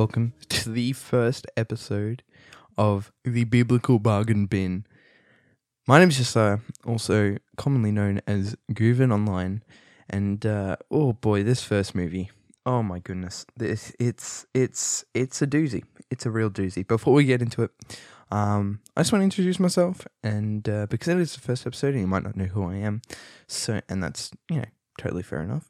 Welcome to the first episode of the Biblical Bargain Bin. My name is Josiah, also commonly known as Gooven Online, and uh, oh boy, this first movie. Oh my goodness, this it's it's it's a doozy. It's a real doozy. Before we get into it, um, I just want to introduce myself, and uh, because it is the first episode, and you might not know who I am, so and that's you know totally fair enough.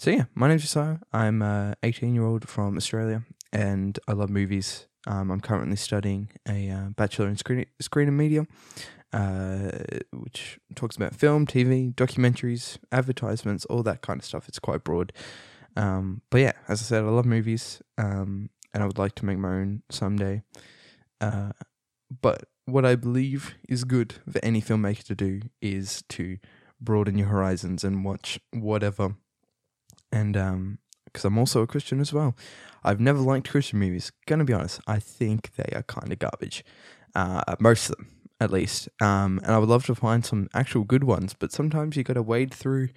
So yeah, my name's Josiah. I'm a 18 year old from Australia, and I love movies. Um, I'm currently studying a uh, bachelor in screen screen and media, uh, which talks about film, TV, documentaries, advertisements, all that kind of stuff. It's quite broad. Um, but yeah, as I said, I love movies, um, and I would like to make my own someday. Uh, but what I believe is good for any filmmaker to do is to broaden your horizons and watch whatever. And um, because I'm also a Christian as well, I've never liked Christian movies. Gonna be honest, I think they are kind of garbage. Uh, most of them, at least. Um, and I would love to find some actual good ones, but sometimes you got to wade through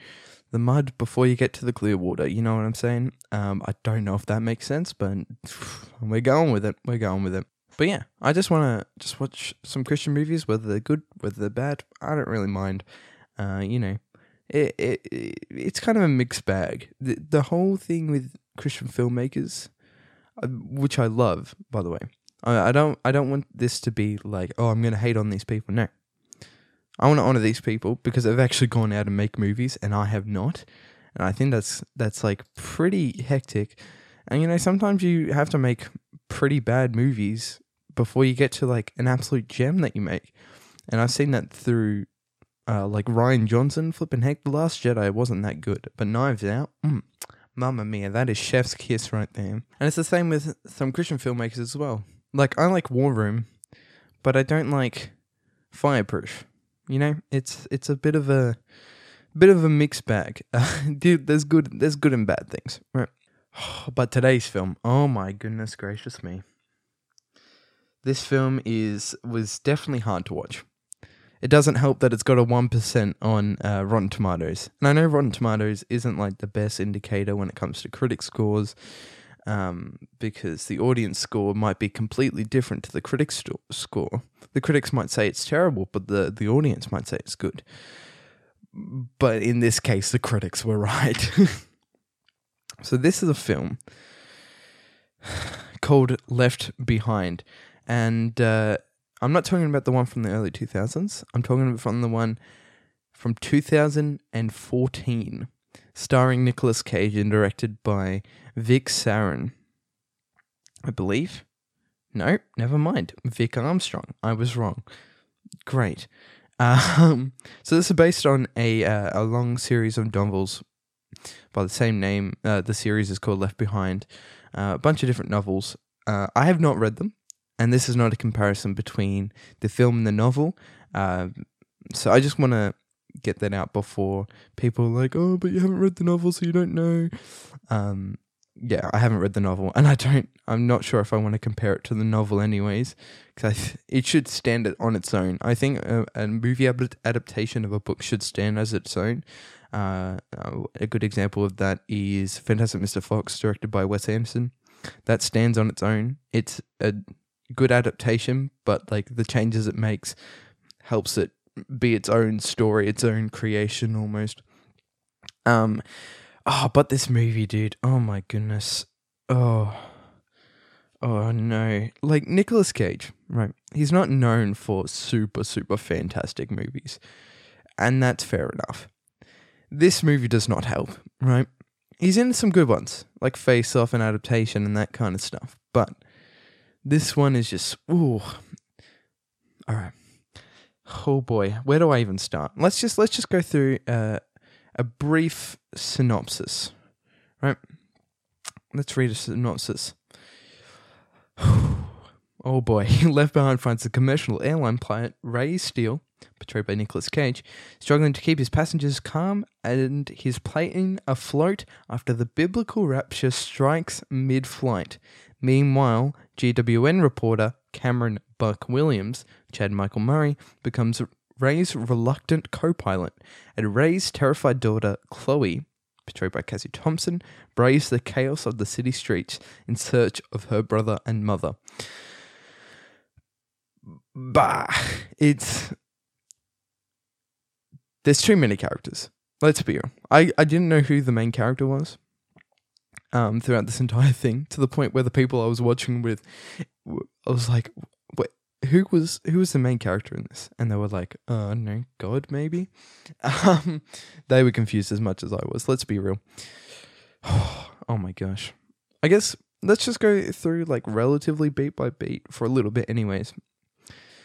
the mud before you get to the clear water. You know what I'm saying? Um, I don't know if that makes sense, but we're going with it. We're going with it. But yeah, I just want to just watch some Christian movies, whether they're good, whether they're bad. I don't really mind. Uh, you know, it, it, it it's kind of a mixed bag. The the whole thing with Christian filmmakers, uh, which I love, by the way. I, I don't I don't want this to be like, oh, I'm gonna hate on these people. No, I want to honor these people because they've actually gone out and make movies, and I have not. And I think that's that's like pretty hectic. And you know, sometimes you have to make pretty bad movies before you get to like an absolute gem that you make. And I've seen that through uh, like Rian Johnson, flipping heck, The Last Jedi wasn't that good, but Knives Out, mm, mamma mia, that is chef's kiss right there. And it's the same with some Christian filmmakers as well. Like I like War Room, but I don't like Fireproof. You know, it's it's a bit of a bit of a mixed bag. dude, there's good there's good and bad things, right? But today's film, oh my goodness gracious me. This film is was definitely hard to watch. It doesn't help that it's got a 1% on uh, Rotten Tomatoes. And I know Rotten Tomatoes isn't like the best indicator when it comes to critic scores um, because the audience score might be completely different to the critics score. The critics might say it's terrible, but the, the audience might say it's good. But in this case, the critics were right. so this is a film called Left Behind, and uh, I'm not talking about the one from the early 2000s. I'm talking about from the one from 2014, starring Nicolas Cage and directed by Vic Sarin. I believe. No, never mind. Vic Armstrong. I was wrong. Great. Um, so this is based on a uh, a long series of novels by the same name. Uh, the series is called Left Behind. Uh, a bunch of different novels. Uh, I have not read them and this is not a comparison between the film and the novel. Uh, so I just want to get that out before people are like, oh, but you haven't read the novel, so you don't know. Um, yeah, I haven't read the novel, and I don't. I'm not sure if I want to compare it to the novel, anyways, because it should stand on its own. I think a, a movie adaptation of a book should stand as its own. Uh, a good example of that is Fantastic Mr. Fox, directed by Wes Anderson. That stands on its own. It's a good adaptation, but like the changes it makes helps it be its own story, its own creation almost. Um oh, but this movie, dude, oh my goodness. Oh Oh no. Like Nicolas Cage, right? He's not known for super super fantastic movies. And that's fair enough. This movie does not help, right? He's in some good ones, like Face Off and adaptation and that kind of stuff. But this one is just ooh. All right. Oh boy, where do I even start? Let's just let's just go through uh, a brief synopsis. Right? Let's read a synopsis. Oh boy, Left Behind finds the commercial airline pilot Ray Steele, portrayed by Nicolas Cage, struggling to keep his passengers calm and his plane afloat after the biblical rapture strikes mid flight. Meanwhile, GWN reporter Cameron Buck Williams, Chad Michael Murray, becomes Ray's reluctant co pilot, and Ray's terrified daughter, Chloe, portrayed by Cassi Thomson, braves the chaos of the city streets in search of her brother and mother. Bah, it's there's too many characters. Let's be real. I, I didn't know who the main character was um, throughout this entire thing to the point where the people I was watching with, I was like, "Wait, who was who was the main character in this?" And they were like, "Uh, I don't know, God maybe." Um, they were confused as much as I was. Let's be real. oh my gosh. I guess let's just go through like relatively beat by beat for a little bit, anyways.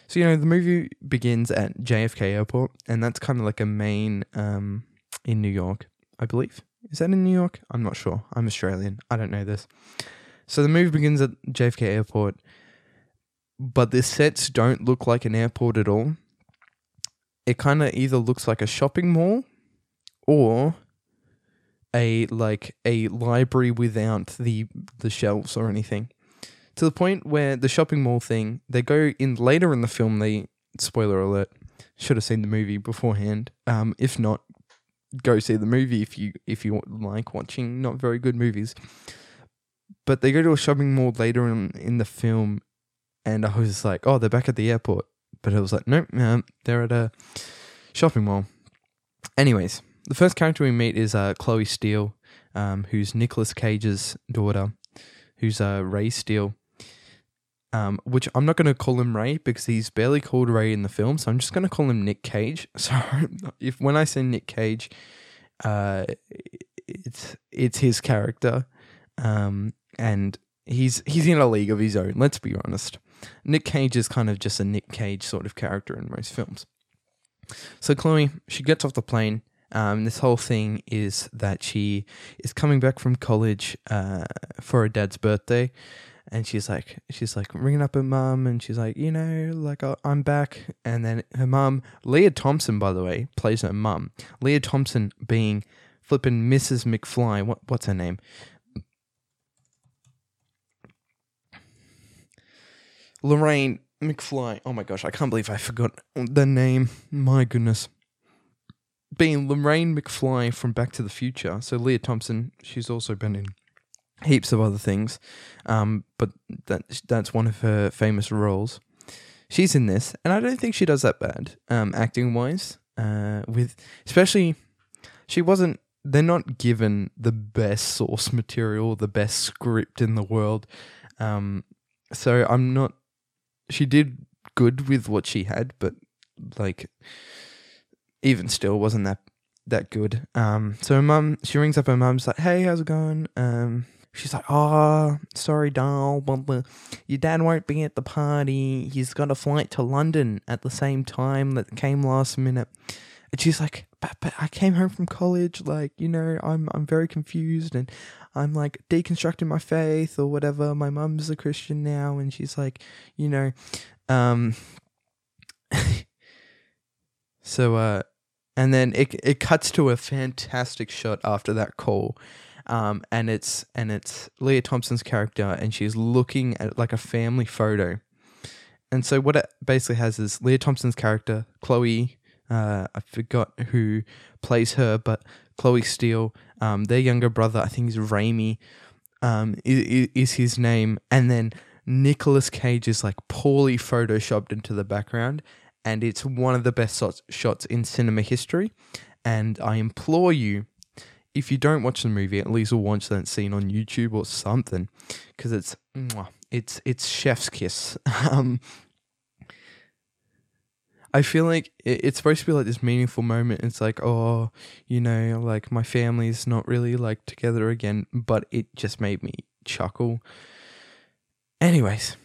So you know the movie begins at JFK Airport, and that's kind of like a main um, in New York, I believe. Is that in New York? I'm not sure. I'm Australian. I don't know this. So the movie begins at JFK Airport, but the sets don't look like an airport at all. It kind of either looks like a shopping mall or a like a library without the the shelves or anything. To the point where the shopping mall thing, they go in later in the film. They spoiler alert. Should have seen the movie beforehand. Um, if not, go see the movie if you if you like watching not very good movies. But they go to a shopping mall later in in the film, and I was like, oh, they're back at the airport. But it was like, nope, um, they're at a shopping mall. Anyways, the first character we meet is uh, Chloe Steele, um, who's Nicolas Cage's daughter, who's uh, Ray Steele. Um, which I'm not going to call him Ray because he's barely called Ray in the film, so I'm just going to call him Nick Cage. So if when I say Nick Cage, uh, it's it's his character, um, and he's he's in a league of his own. Let's be honest. Nick Cage is kind of just a Nick Cage sort of character in most films. So Chloe, she gets off the plane. Um, this whole thing is that she is coming back from college uh, for her dad's birthday, and she's like, she's like ringing up her mum, and she's like, you know, like I'm back. And then her mum, Lea Thompson, by the way, plays her mum. Lea Thompson being flipping Mrs. McFly. What what's her name? Lorraine McFly. Oh my gosh, I can't believe I forgot the name. My goodness. Being Lorraine McFly from Back to the Future. So Lea Thompson, she's also been in heaps of other things, um, but that that's one of her famous roles. She's in this, and I don't think she does that bad, um, acting wise. Uh, with especially, she wasn't. They're not given the best source material, the best script in the world. Um, so I'm not. She did good with what she had, but like, even still, wasn't that that good. Um, so her mum, she rings up her mum's like, "Hey, how's it going?" Um, she's like, "Oh, sorry, doll, your dad won't be at the party. He's got a flight to London at the same time that came last minute." And she's like, but, but I came home from college, like, you know, I'm I'm very confused and I'm like deconstructing my faith or whatever. My mum's a Christian now and she's like, you know, um so uh and then it it cuts to a fantastic shot after that call. Um and it's and it's Lea Thompson's character and she's looking at like a family photo. And so what it basically has is Lea Thompson's character, Chloe uh, I forgot who plays her, but Chloe Steele, um, their younger brother, I think is Raymie, um, is, is his name, and then Nicolas Cage is like poorly photoshopped into the background, and it's one of the best shots, shots in cinema history. And I implore you, if you don't watch the movie, at least watch that scene on YouTube or something, because it's it's it's chef's kiss. um, I feel like it, it's supposed to be like this meaningful moment. It's like, oh, you know, like my family's not really like together again, but it just made me chuckle. Anyways,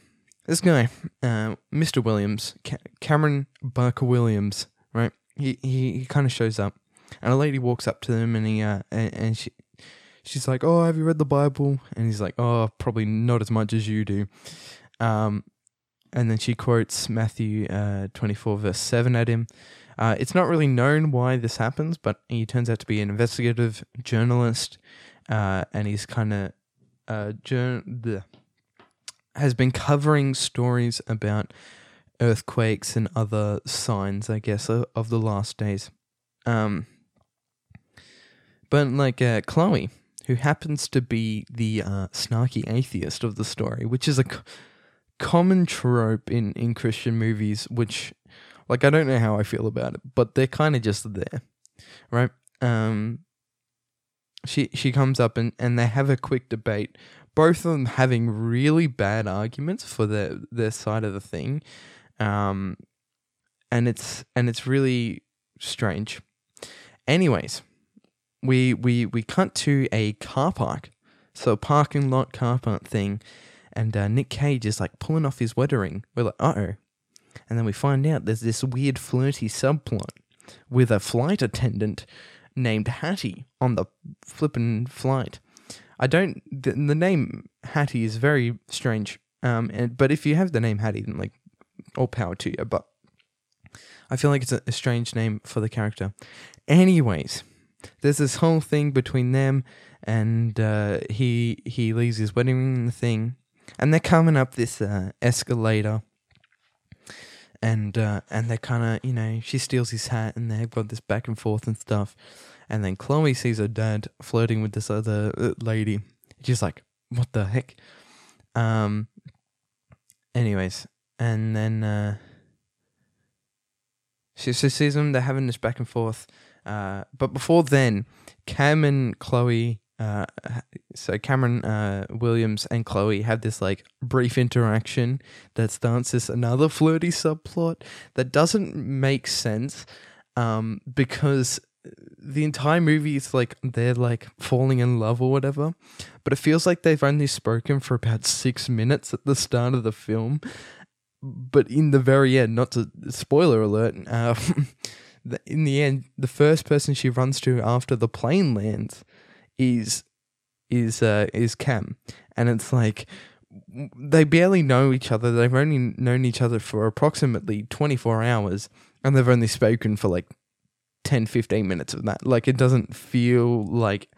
this guy, uh, Mr. Williams, Ca- Cameron Barker Williams, right? He he, he kind of shows up, and a lady walks up to them, and he uh, and, and she. She's like, "Oh, have you read the Bible?" And he's like, "Oh, probably not as much as you do." Um, and then she quotes Matthew uh, 24, verse 7 at him. Uh, it's not really known why this happens, but he turns out to be an investigative journalist, uh, and he's kind of uh, jour- has been covering stories about earthquakes and other signs, I guess, of, of the last days. Um, But like uh, Chloe, who happens to be the uh, snarky atheist of the story, which is a c- common trope in in Christian movies. Which, like, I don't know how I feel about it, but they're kind of just there, right? Um, she she comes up and and they have a quick debate. Both of them having really bad arguments for their their side of the thing, um, and it's and it's really strange. Anyways, we we we cut to a car park, so parking lot car park thing, and uh, Nick Cage is like pulling off his wedding ring. We're like, uh oh, and then we find out there's this weird flirty subplot with a flight attendant named Hattie on the flippin' flight. I don't. The, the name Hattie is very strange. Um, and but if you have the name Hattie, then like, all power to you. But I feel like it's a strange name for the character. Anyways, there's this whole thing between them, and uh, he he leaves his wedding ring in the thing, and they're coming up this uh, escalator. And uh, and they're kind of you know she steals his hat and they've got this back and forth and stuff, and then Chloe sees her dad flirting with this other uh, lady. She's like, "What the heck?" Um. Anyways, and then uh, she, she sees them. They're having this back and forth. Uh, but before then, Cam and Chloe, uh, so Cameron uh, Williams and Chloe have this like brief interaction that starts this another flirty subplot that doesn't make sense um, because the entire movie is like they're like falling in love or whatever, but it feels like they've only spoken for about six minutes at the start of the film. But in the very end, not to spoiler alert, uh, in the end, the first person she runs to after the plane lands is is uh, is Cam, and it's like they barely know each other. They've only known each other for approximately twenty four hours, and they've only spoken for like 10, 15 minutes of that. Like it doesn't feel like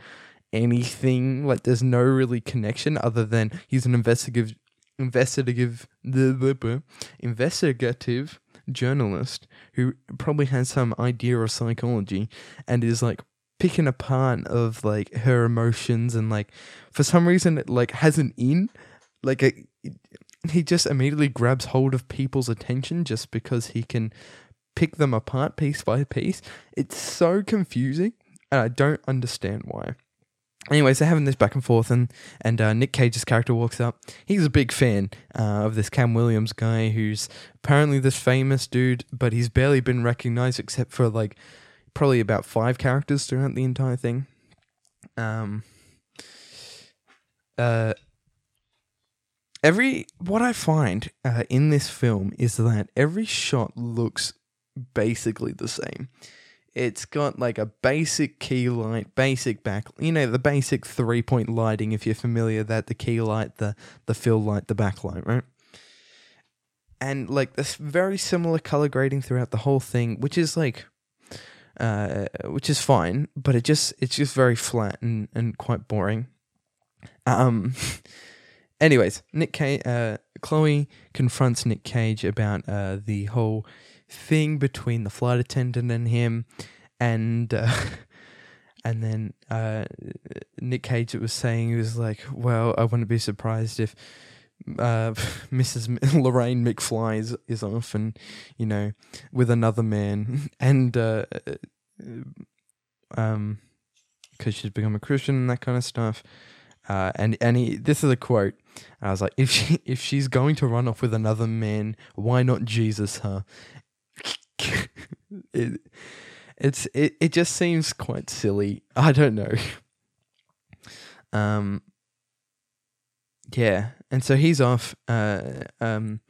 anything. Like there's no really connection other than he's an investigative investigative the, investigative journalist who probably has some idea of psychology and is like picking apart of like her emotions and like for some reason it like has an in like a, he just immediately grabs hold of people's attention just because he can pick them apart piece by piece. It's so confusing and i don't understand why Anyways, they're having this back and forth, and and uh, Nick Cage's character walks up. He's a big fan uh, of this Cam Williams guy, who's apparently this famous dude, but he's barely been recognized except for like probably about five characters throughout the entire thing. Um. Uh. Every what I find uh, in this film is that every shot looks basically the same it's got like a basic key light, basic back, you know, the basic three point lighting. If you're familiar, that the key light, the the fill light, the backlight, right? And like this very similar color grading throughout the whole thing, which is like, uh, which is fine, but it just it's just very flat and and quite boring. Um. anyways, Nick Cage, uh, Chloe confronts Nick Cage about uh the whole thing between the flight attendant and him, and uh, and then uh, Nick Cage was saying he was like, "Well, I wouldn't be surprised if." Uh, Mrs. Lorraine McFly is, is off and, you know, with another man. And, uh, um, because she's become a Christian and that kind of stuff. Uh, and and he, this is a quote. I was like, if she if she's going to run off with another man, why not Jesus her? It, it's it, it just seems quite silly. I don't know. Um yeah, and so he's off uh um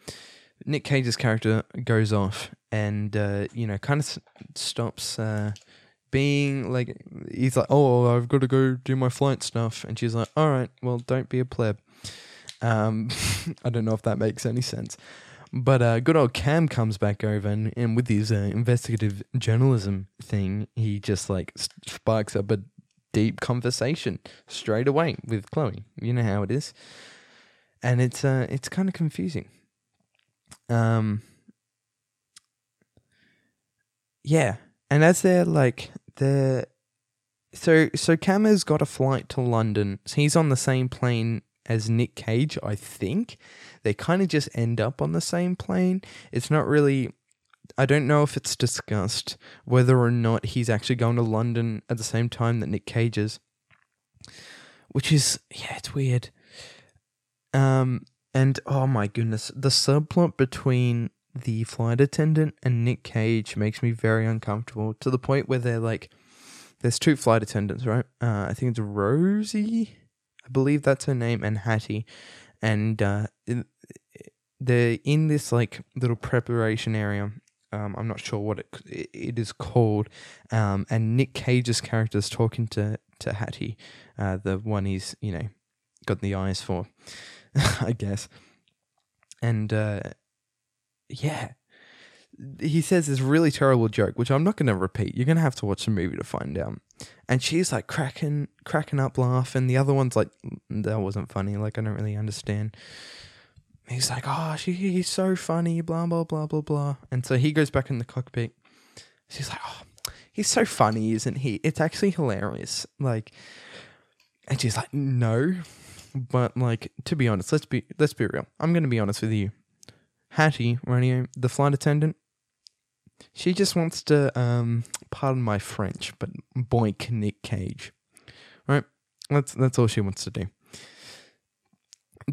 Nick Cage's character goes off and uh you know kind of s- stops uh being like he's like oh I've got to go do my flight stuff and she's like all right well don't be a pleb um I don't know if that makes any sense but uh, good old Cam comes back over, and, and with his uh, investigative journalism thing, he just like sparks up a deep conversation straight away with Chloe. You know how it is, and it's uh, it's kind of confusing. Um, yeah, and as they're like they're so so Cam has got a flight to London. So he's on the same plane as Nick Cage, I think. They kind of just end up on the same plane. It's not really I don't know if it's discussed whether or not he's actually going to London at the same time that Nick Cage is. Which is yeah, it's weird. Um and oh my goodness, the subplot between the flight attendant and Nick Cage makes me very uncomfortable to the point where they're like there's two flight attendants, right? Uh, I think it's Rosie, I believe that's her name, and Hattie, and uh, they're in this like little preparation area. Um, I'm not sure what it it is called. Um, and Nick Cage's character is talking to to Hattie, uh, the one he's you know got the eyes for, I guess. And uh, yeah, he says this really terrible joke, which I'm not going to repeat. You're going to have to watch the movie to find out. And she's like cracking, cracking up, laughing. The other one's like, that wasn't funny. Like I don't really understand. He's like, oh, she, he's so funny, blah blah blah blah blah. And so he goes back in the cockpit. She's like, oh, he's so funny, isn't he? It's actually hilarious. Like, and she's like, no, but like to be honest, let's be let's be real. I'm to be honest with you. Hattie, Romeo, the flight attendant, she just wants to, um, pardon my French, but boink Nick Cage. Right? That's that's all she wants to do.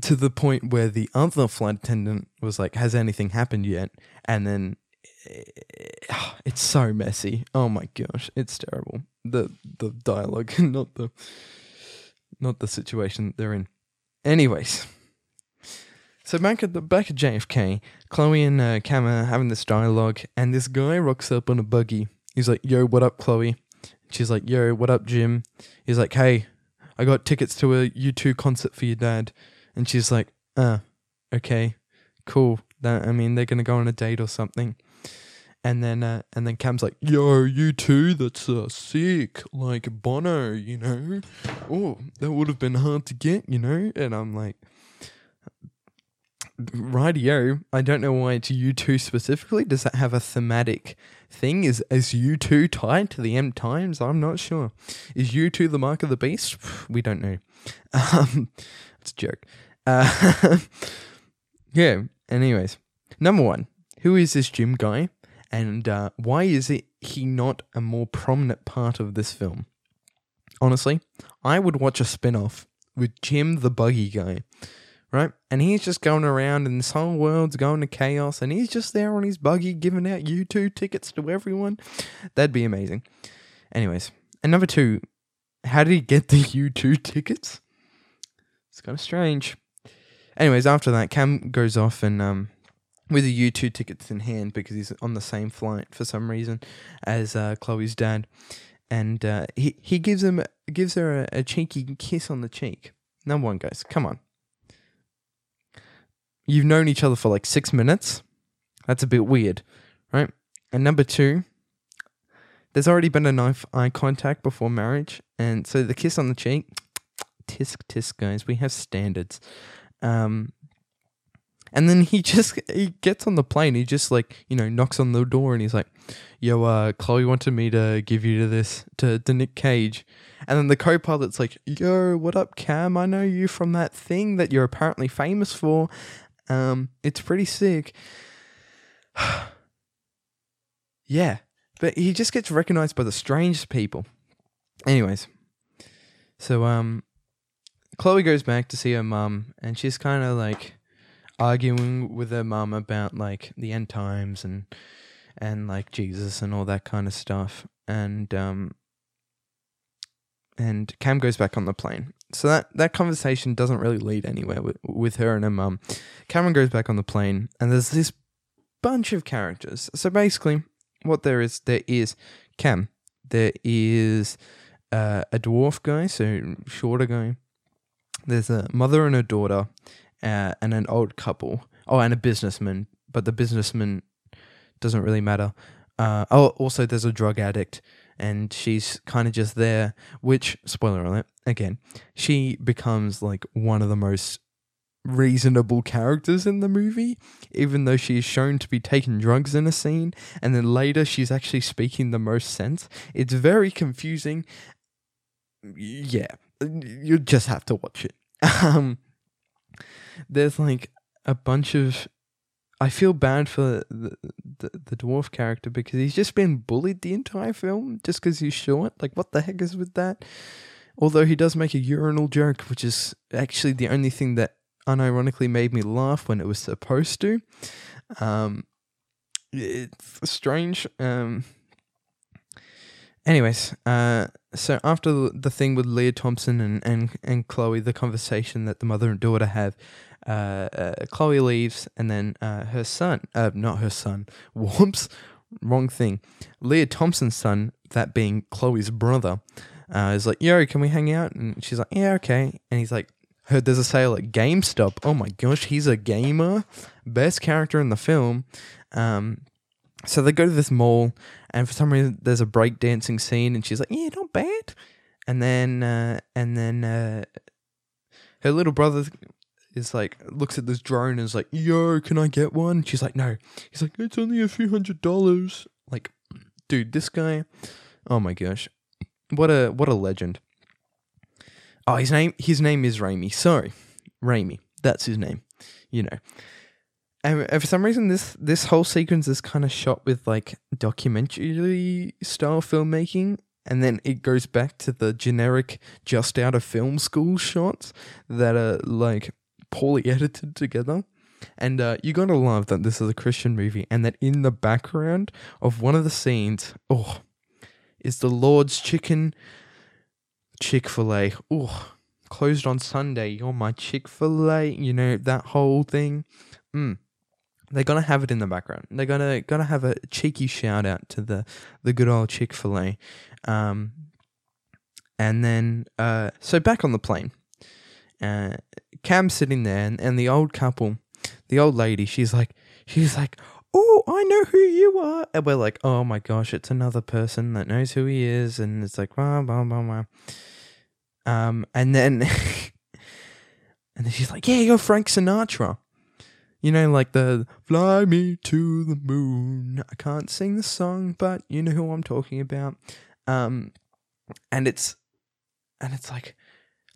To the point where the other flight attendant was like, "Has anything happened yet?" And then it's so messy. Oh my gosh, it's terrible. The the dialogue, not the not the situation they're in. Anyways, so back at the back at JFK, Chloe and uh, Cam are having this dialogue, and this guy rocks up on a buggy. He's like, "Yo, what up, Chloe?" She's like, "Yo, what up, Jim?" He's like, "Hey, I got tickets to a U2 concert for your dad," and she's like, "Uh, okay, cool. That I mean, they're gonna go on a date or something." And then, uh, and then Cam's like, "Yo, U2, that's uh, sick, like Bono, you know. Oh, that would have been hard to get, you know." And I'm like, rightio. I don't know why it's U2 specifically. Does that have a thematic thing? Is is U2 tied to the M times? I'm not sure. Is U2 the mark of the beast? We don't know. Um, it's a joke. Uh, yeah. Anyways, number one, who is this Jim guy, and uh, why is it he not a more prominent part of this film? Honestly, I would watch a spin off with Jim the Buggy guy right? And he's just going around, and this whole world's going to chaos, and he's just there on his buggy giving out U2 tickets to everyone. That'd be amazing. Anyways, and number two, how did he get the U2 tickets? It's kind of strange. Anyways, after that, Cam goes off and um, with the U2 tickets in hand because he's on the same flight for some reason as uh, Chloe's dad, and uh, he he gives him gives her a, a cheeky kiss on the cheek. Number one, guys, come on, you've known each other for like six minutes. That's a bit weird, right? And number two, there's already been enough eye contact before marriage, and so the kiss on the cheek, tisk tisk, guys. We have standards. Um, and then he just he gets on the plane. He just like you know knocks on the door and he's like, "Yo, uh, Chloe wanted me to give you to this to, to Nick Cage." And then the co-pilot's like, "Yo, what up, Cam? I know you from that thing that you're apparently famous for." Um, it's pretty sick. yeah, but he just gets recognized by the strangest people. Anyways, so um, Chloe goes back to see her mum, and she's kind of like arguing with her mum about like the end times and and like Jesus and all that kind of stuff. And um, and Cam goes back on the plane. So that, that conversation doesn't really lead anywhere with, with her and her mum. Cameron goes back on the plane, and there's this bunch of characters. So basically, what there is, there is Cam. There is uh, a dwarf guy, so shorter guy. There's a mother and a daughter, uh, and an old couple. Oh, and a businessman, but the businessman doesn't really matter. Uh, oh, also there's a drug addict and she's kind of just there, which, spoiler alert, again, she becomes like one of the most reasonable characters in the movie, even though she is shown to be taking drugs in a scene, and then later she's actually speaking the most sense. It's very confusing. yeah, you just have to watch it. Um, there's like a bunch of. I feel bad for the, the the dwarf character because he's just been bullied the entire film just because he's short. Like, what the heck is with that? Although he does make a urinal joke, which is actually the only thing that unironically made me laugh when it was supposed to. Um, it's strange. Um, anyways, uh, so after the thing with Lea Thompson and, and, and Chloe, the conversation that the mother and daughter have, Chloe leaves, and then uh, her son, uh, not her son, whoops, wrong thing. Lea Thompson's son, that being Chloe's brother, uh, is like, yo, can we hang out? And she's like, yeah, okay. And he's like, heard there's a sale at GameStop. Oh my gosh, he's a gamer. Best character in the film. Um, so they go to this mall, and for some reason there's a breakdancing scene, and she's like, "Yeah, not bad." And then, uh, and then uh, her little brother is like, looks at this drone and is like, "Yo, can I get one?" She's like, "No." He's like, "It's only a few hundred dollars." Like, dude, this guy, oh my gosh, what a what a legend. Oh, his name his name is Raymie. Sorry, Raymie. That's his name. You know. And for some reason, this this whole sequence is kind of shot with like documentary style filmmaking, and then it goes back to the generic just out of film school shots that are like poorly edited together. And uh, you gotta love that this is a Christian movie, and that in the background of one of the scenes, oh, is the Lord's Chicken Chick Fil A. Oh, closed on Sunday. You're my Chick Fil A. You know that whole thing. Mm they're gonna have it in the background. They're gonna gonna have a cheeky shout out to the the good old Chick Fil A, um, and then uh, so back on the plane, uh, Cam's sitting there, and, and the old couple, the old lady, she's like, she's like, oh, I know who you are, and we're like, oh my gosh, it's another person that knows who he is, and it's like, blah blah blah blah, um, and then, and then she's like, yeah, you're Frank Sinatra. You know, like the Fly Me to the Moon. I can't sing the song, but you know who I'm talking about. Um, and it's, and it's like,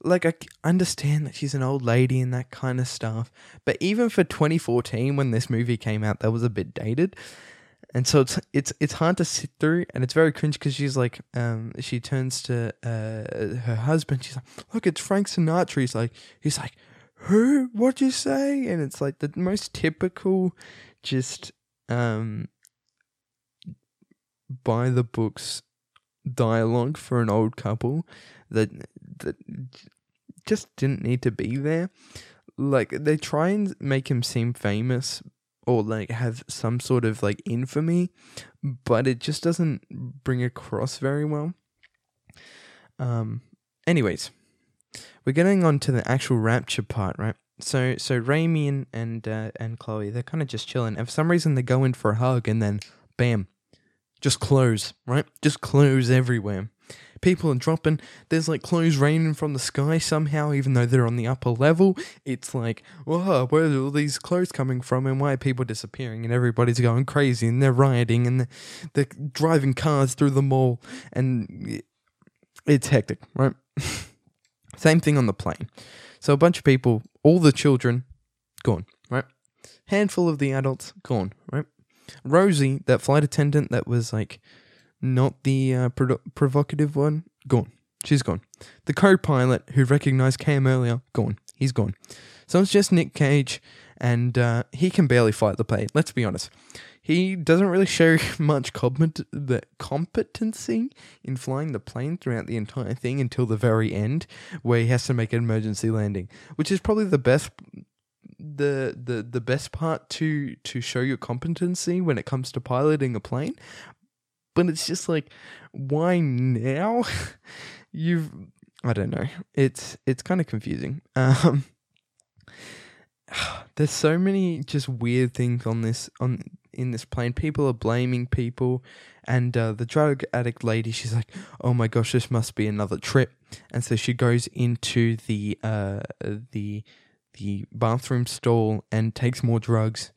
like I understand that she's an old lady and that kind of stuff, but even for 2014 when this movie came out, that was a bit dated. And so it's it's it's hard to sit through, and it's very cringe because she's like, um, she turns to uh her husband. She's like, "Look, it's Frank Sinatra." He's like, he's like, who? What'd you say? And it's like the most typical, just um, by the books dialogue for an old couple that that just didn't need to be there. Like they try and make him seem famous or like have some sort of like infamy, but it just doesn't bring across very well. Um anyways, we're getting on to the actual rapture part, right? So so Raymie and and, uh, and Chloe, they're kind of just chilling, and for some reason they go in for a hug, and then bam, just clothes, right? Just clothes everywhere. People are dropping. There's like clothes raining from the sky somehow, even though they're on the upper level. It's like, whoa, where are all these clothes coming from, and why are people disappearing? And everybody's going crazy, and they're rioting, and they're, they're driving cars through the mall, and it's hectic, right? Same thing on the plane. So a bunch of people, all the children, gone, right? Handful of the adults, gone, right? Rosie, that flight attendant that was like not the uh, pro- provocative one, gone. She's gone. The co pilot who recognized Cam earlier, gone. He's gone. So it's just Nick Cage, and uh, he can barely fight the plane, let's be honest he doesn't really show much compet- the competency in flying the plane throughout the entire thing until the very end, where he has to make an emergency landing, which is probably the best the the the best part to to show your competency when it comes to piloting a plane. But it's just like, why now? You've I don't know. It's it's kind of confusing. Um, there's so many just weird things on this on in this plane. People are blaming people, and uh, the drug addict lady, she's like, "Oh my gosh, this must be another trip," and so she goes into the uh, the the bathroom stall and takes more drugs,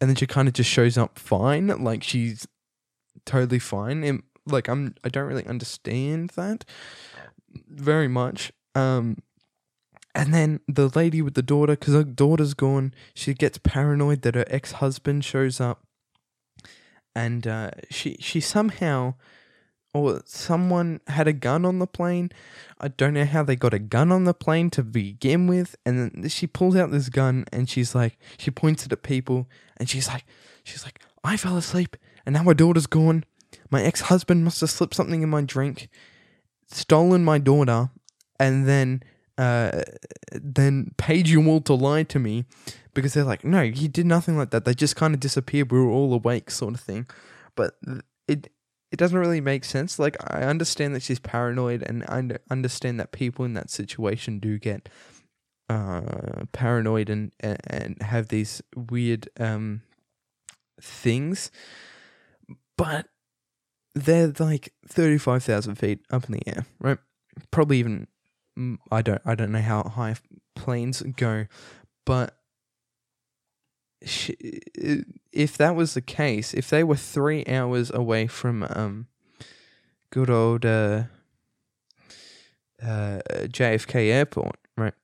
and then she kind of just shows up fine, like she's totally fine. And like I'm I don't really understand that very much. Um, and then the lady with the daughter, because her daughter's gone, she gets paranoid that her ex husband shows up, and uh, she she somehow or someone had a gun on the plane. I don't know how they got a gun on the plane to begin with. And then she pulls out this gun and she's like, she points it at people and she's like, she's like, I fell asleep and now my daughter's gone. My ex husband must have slipped something in my drink, stolen my daughter, and then uh, then paid you all to lie to me because they're like, no, he did nothing like that. They just kind of disappeared. We were all awake, sort of thing. But it it doesn't really make sense. Like I understand that she's paranoid, and I understand that people in that situation do get uh, paranoid and, and and have these weird um things, but they're like thirty five thousand feet up in the air, right? Probably even mm, I don't I don't know how high planes go, but if that was the case, if they were three hours away from um, good old uh, uh, JFK Airport, right,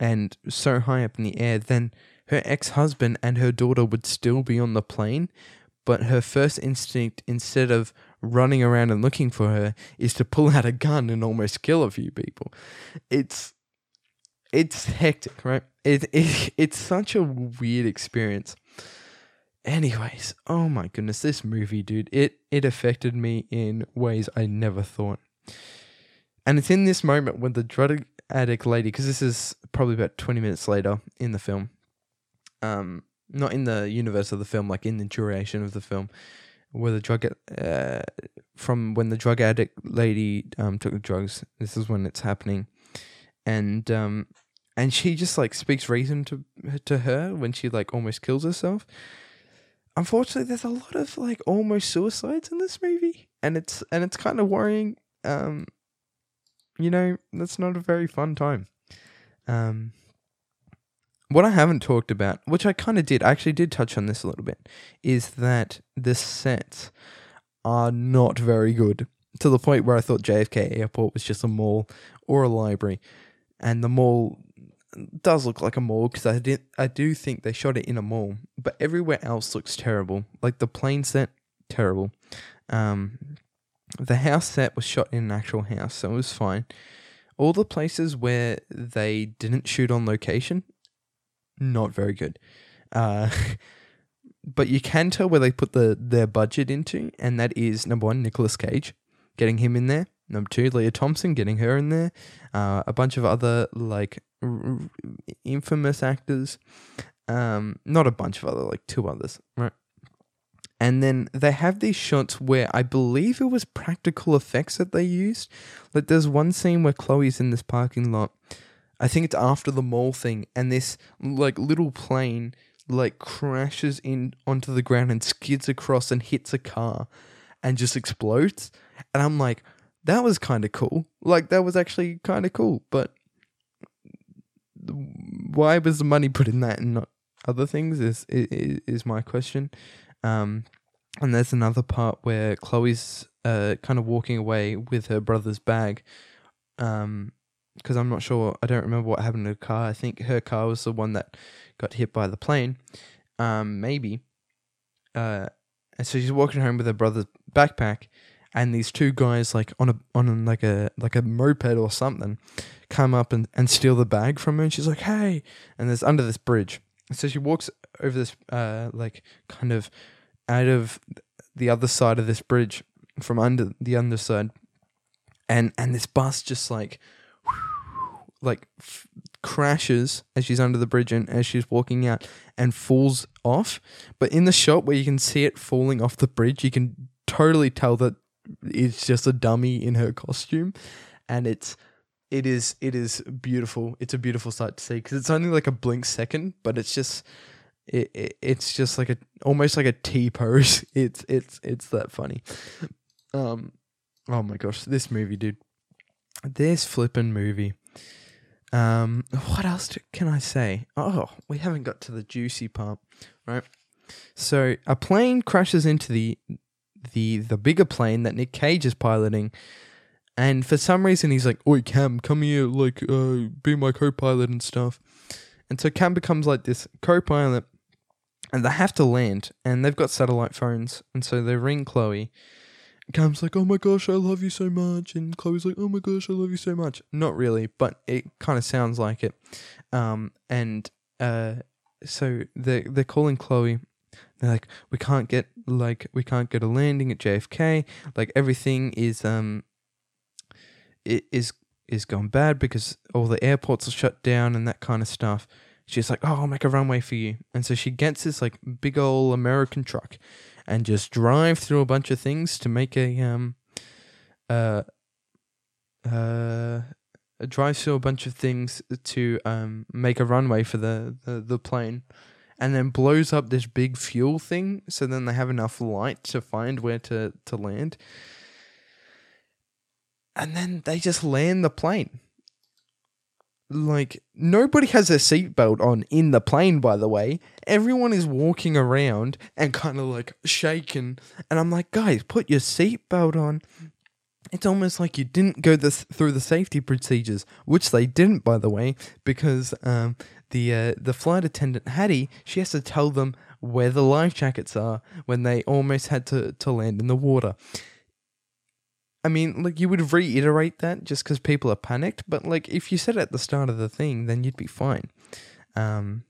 and so high up in the air, then her ex husband and her daughter would still be on the plane. But her first instinct, instead of running around and looking for her, is to pull out a gun and almost kill a few people. It's it's hectic, right? It, it it's such a weird experience. Anyways, oh my goodness, this movie, dude, it it affected me in ways I never thought. And it's in this moment when the drug addict lady, because this is probably about twenty minutes later in the film, um, not in the universe of the film, like in the duration of the film, where the drug uh, from when the drug addict lady um took the drugs. This is when it's happening and um, and she just like speaks reason to to her when she like almost kills herself. Unfortunately, there's a lot of like almost suicides in this movie, and it's and it's kind of worrying. Um, you know, that's not a very fun time. Um, what I haven't talked about, which I kind of did, I actually did touch on this a little bit, is that the sets are not very good to the point where I thought JFK Airport was just a mall or a library and the mall does look like a mall because I did I do think they shot it in a mall, but everywhere else looks terrible. Like the plane set, terrible. Um, the house set was shot in an actual house, so it was fine. All the places where they didn't shoot on location, not very good. Uh, but you can tell where they put the their budget into, and that is number one, Nicolas Cage, getting him in there. Number two, Lea Thompson, getting her in there. Uh, a bunch of other like r- infamous actors. Um, not a bunch of other, like two others, right? And then they have these shots where I believe it was practical effects that they used. Like there's one scene where Chloe's in this parking lot. I think it's after the mall thing, and this like little plane like crashes in onto the ground and skids across and hits a car and just explodes. And I'm like, that was kind of cool. Like that was actually kind of cool, but why was the money put in that and not other things is is, is my question. Um, and there's another part where Chloe's uh kind of walking away with her brother's bag. Um, because I'm not sure. I don't remember what happened to her car. I think her car was the one that got hit by the plane. Um, maybe. Uh, and so she's walking home with her brother's backpack, and these two guys like on a on like a like a moped or something come up and, and steal the bag from her and she's like hey and there's under this bridge so she walks over this uh like kind of out of the other side of this bridge from under the underside and and this bus just like like f- crashes as she's under the bridge and as she's walking out and falls off but in the shot where you can see it falling off the bridge you can totally tell that it's just a dummy in her costume, and it's it is it is beautiful. It's a beautiful sight to see because it's only like a blink second, but it's just it, it it's just like a almost like a T pose. It's it's it's that funny. Um, oh my gosh, this movie, dude. This flippin' movie. Um, what else can I say? Oh, we haven't got to the juicy part, right? So a plane crashes into the the the bigger plane that Nick Cage is piloting. And for some reason, he's like, "Oi, Cam, come here, like, uh, be my co-pilot and stuff." And so Cam becomes like this co-pilot, and they have to land, and they've got satellite phones, and so they ring Chloe. Cam's like, "Oh my gosh, I love you so much," and Chloe's like, "Oh my gosh, I love you so much." Not really, but it kind of sounds like it. Um, and uh, so they they're calling Chloe. They're like, "We can't get like we can't get a landing at JFK. Like everything is um, it is is gone bad because all the airports are shut down and that kind of stuff." She's like, "Oh, I'll make a runway for you," and so she gets this like big old American truck and just drive through a bunch of things to make a um uh uh drive through a bunch of things to um make a runway for the, the the plane and then blows up this big fuel thing so then they have enough light to find where to to land. And then they just land the plane like nobody has a seatbelt on in the plane by the way. Everyone is walking around and kind of like shaking. And i'm like guys put your seatbelt on. It's almost like you didn't go this through the safety procedures which they didn't by the way because um, the uh, the flight attendant hattie she has to tell them where the life jackets are when they almost had to, to land in the water I mean, like you would reiterate that just because people are panicked, but like if you said it at the start of the thing, then you'd be fine. Um,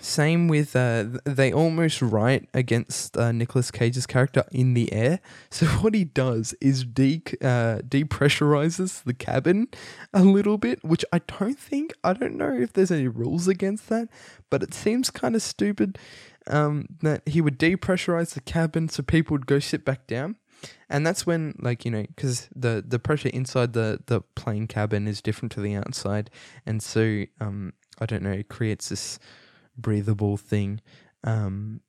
same with uh, they almost write against uh, Nicolas Cage's character in the air. So what he does is de uh, depressurizes the cabin a little bit, which I don't think I don't know if there's any rules against that, but it seems kind of stupid um, that he would depressurize the cabin so people would go sit back down and that's when like you know because the the pressure inside the the plane cabin is different to the outside. And so um i don't know it creates this breathable thing. Um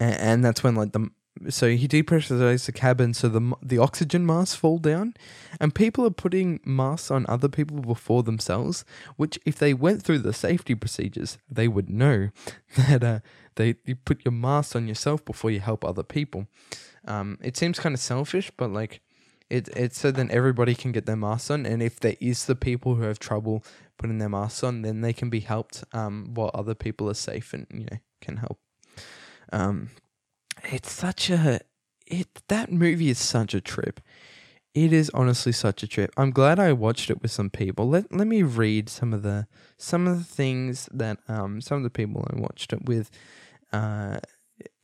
and, and that's when like the so he depressurizes the cabin so the the oxygen masks fall down. And people are putting masks on other people before themselves which if they went through the safety procedures they would know that uh, they you put your mask on yourself before you help other people um, it seems kind of selfish, but like it it's so then everybody can get their masks on, and if there is the people who have trouble putting their masks on, then they can be helped um, while other people are safe and you know can help. Um, it's such a it that movie is such a trip. It is honestly such a trip. I'm glad I watched it with some people. Let let me read some of the some of the things that um some of the people I watched it with uh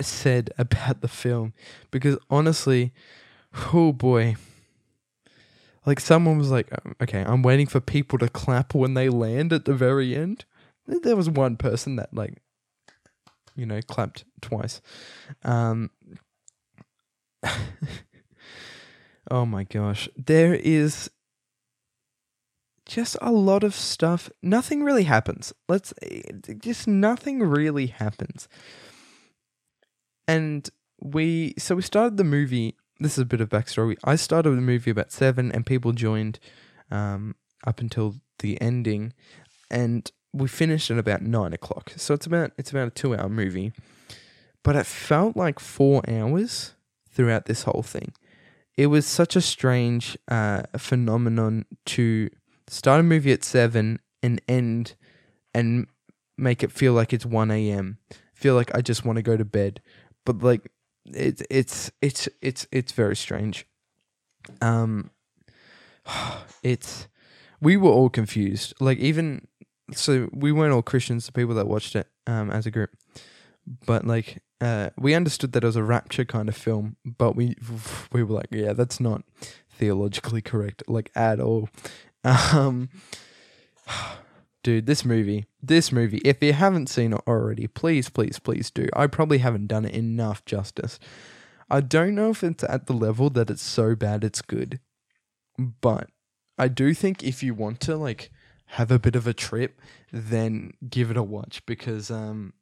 said about the film because honestly, oh boy. Like someone was like, um, okay, I'm waiting for people to clap when they land at the very end. There was one person that like, you know, clapped twice. Um, oh my gosh, there is just a lot of stuff. Nothing really happens. Let's just nothing really happens and we so we started the movie. This is a bit of backstory. I started the movie about seven, and people joined um, up until the ending, and we finished at about nine o'clock. So it's about it's about a two hour movie, but it felt like four hours throughout this whole thing. It was such a strange uh, phenomenon to start a movie at seven and end and make it feel like it's one a.m. Feel like I just want to go to bed but like it's it's it's it's it's very strange. Um, it's we were all confused. Like even so, we weren't all Christians. The people that watched it um as a group, but like uh, we understood that it was a rapture kind of film. But we we were like, yeah, that's not theologically correct, like at all. Um, dude, this movie, this movie, if you haven't seen it already, please, please, please do. I probably haven't done it enough justice. I don't know if it's at the level that it's so bad it's good, but I do think if you want to like have a bit of a trip, then give it a watch because um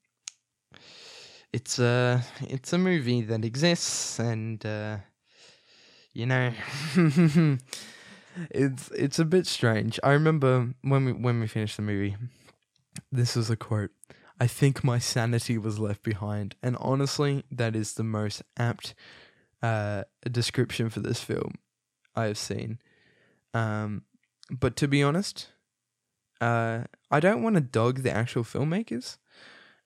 it's a it's a movie that exists and uh you know it's it's a bit strange. I remember when we when we finished the movie, this was a quote. I think my sanity was left behind, and honestly, that is the most apt uh, description for this film I have seen. Um, but to be honest, uh, I don't want to dog the actual filmmakers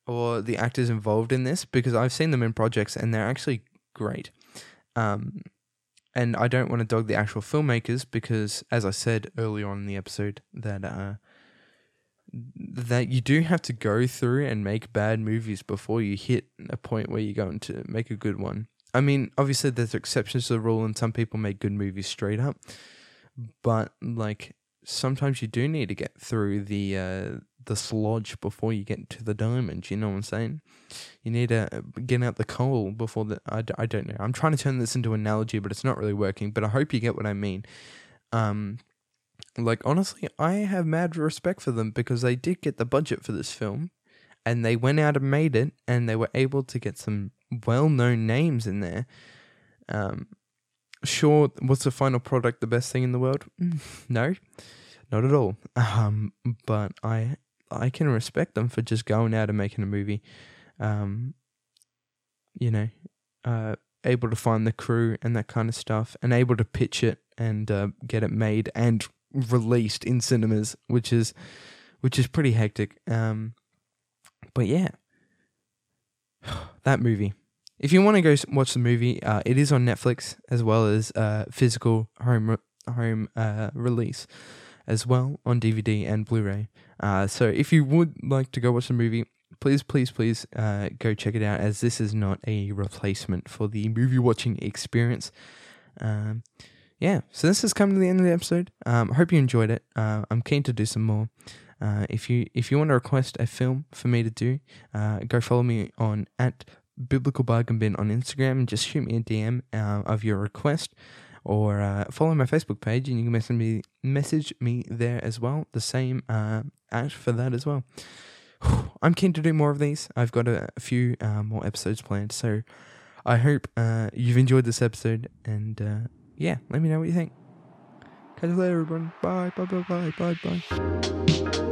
or the actors involved in this because I've seen them in projects and they're actually great. Um, and I don't want to dog the actual filmmakers because, as I said earlier on in the episode, that uh, that you do have to go through and make bad movies before you hit a point where you're going to make a good one. I mean, obviously there's exceptions to the rule, and some people make good movies straight up, but like sometimes you do need to get through the uh, the sludge before you get to the diamond. You know what I'm saying? You need to uh, get out the coal before the. I, I don't know. I'm trying to turn this into an analogy, but it's not really working. But I hope you get what I mean. Um, like honestly, I have mad respect for them because they did get the budget for this film, and they went out and made it, and they were able to get some well-known names in there. Um, sure, was the final product the best thing in the world? no, not at all. Um, but I I can respect them for just going out and making a movie. Um, you know, uh, able to find the crew and that kind of stuff, and able to pitch it and uh, get it made and released in cinemas, which is which is pretty hectic. Um, but yeah, that movie. If you want to go watch the movie, uh, it is on Netflix as well as uh, physical home re- home uh, release as well on DVD and Blu-ray. Uh, so if you would like to go watch the movie, please, please, please uh, go check it out. As this is not a replacement for the movie watching experience. Um, yeah, so this has come to the end of the episode. Um, I hope you enjoyed it. Uh, I'm keen to do some more. Uh, if you if you want to request a film for me to do, uh, go follow me on at biblical bargain bin on Instagram and just shoot me a DM uh, of your request, or uh, follow my Facebook page and you can message me message me there as well. The same uh, for that as well. I'm keen to do more of these. I've got a, a few uh, more episodes planned, so I hope uh, you've enjoyed this episode and uh, yeah, let me know what you think. Catch you later, everyone. Bye, bye, bye, bye, bye, bye.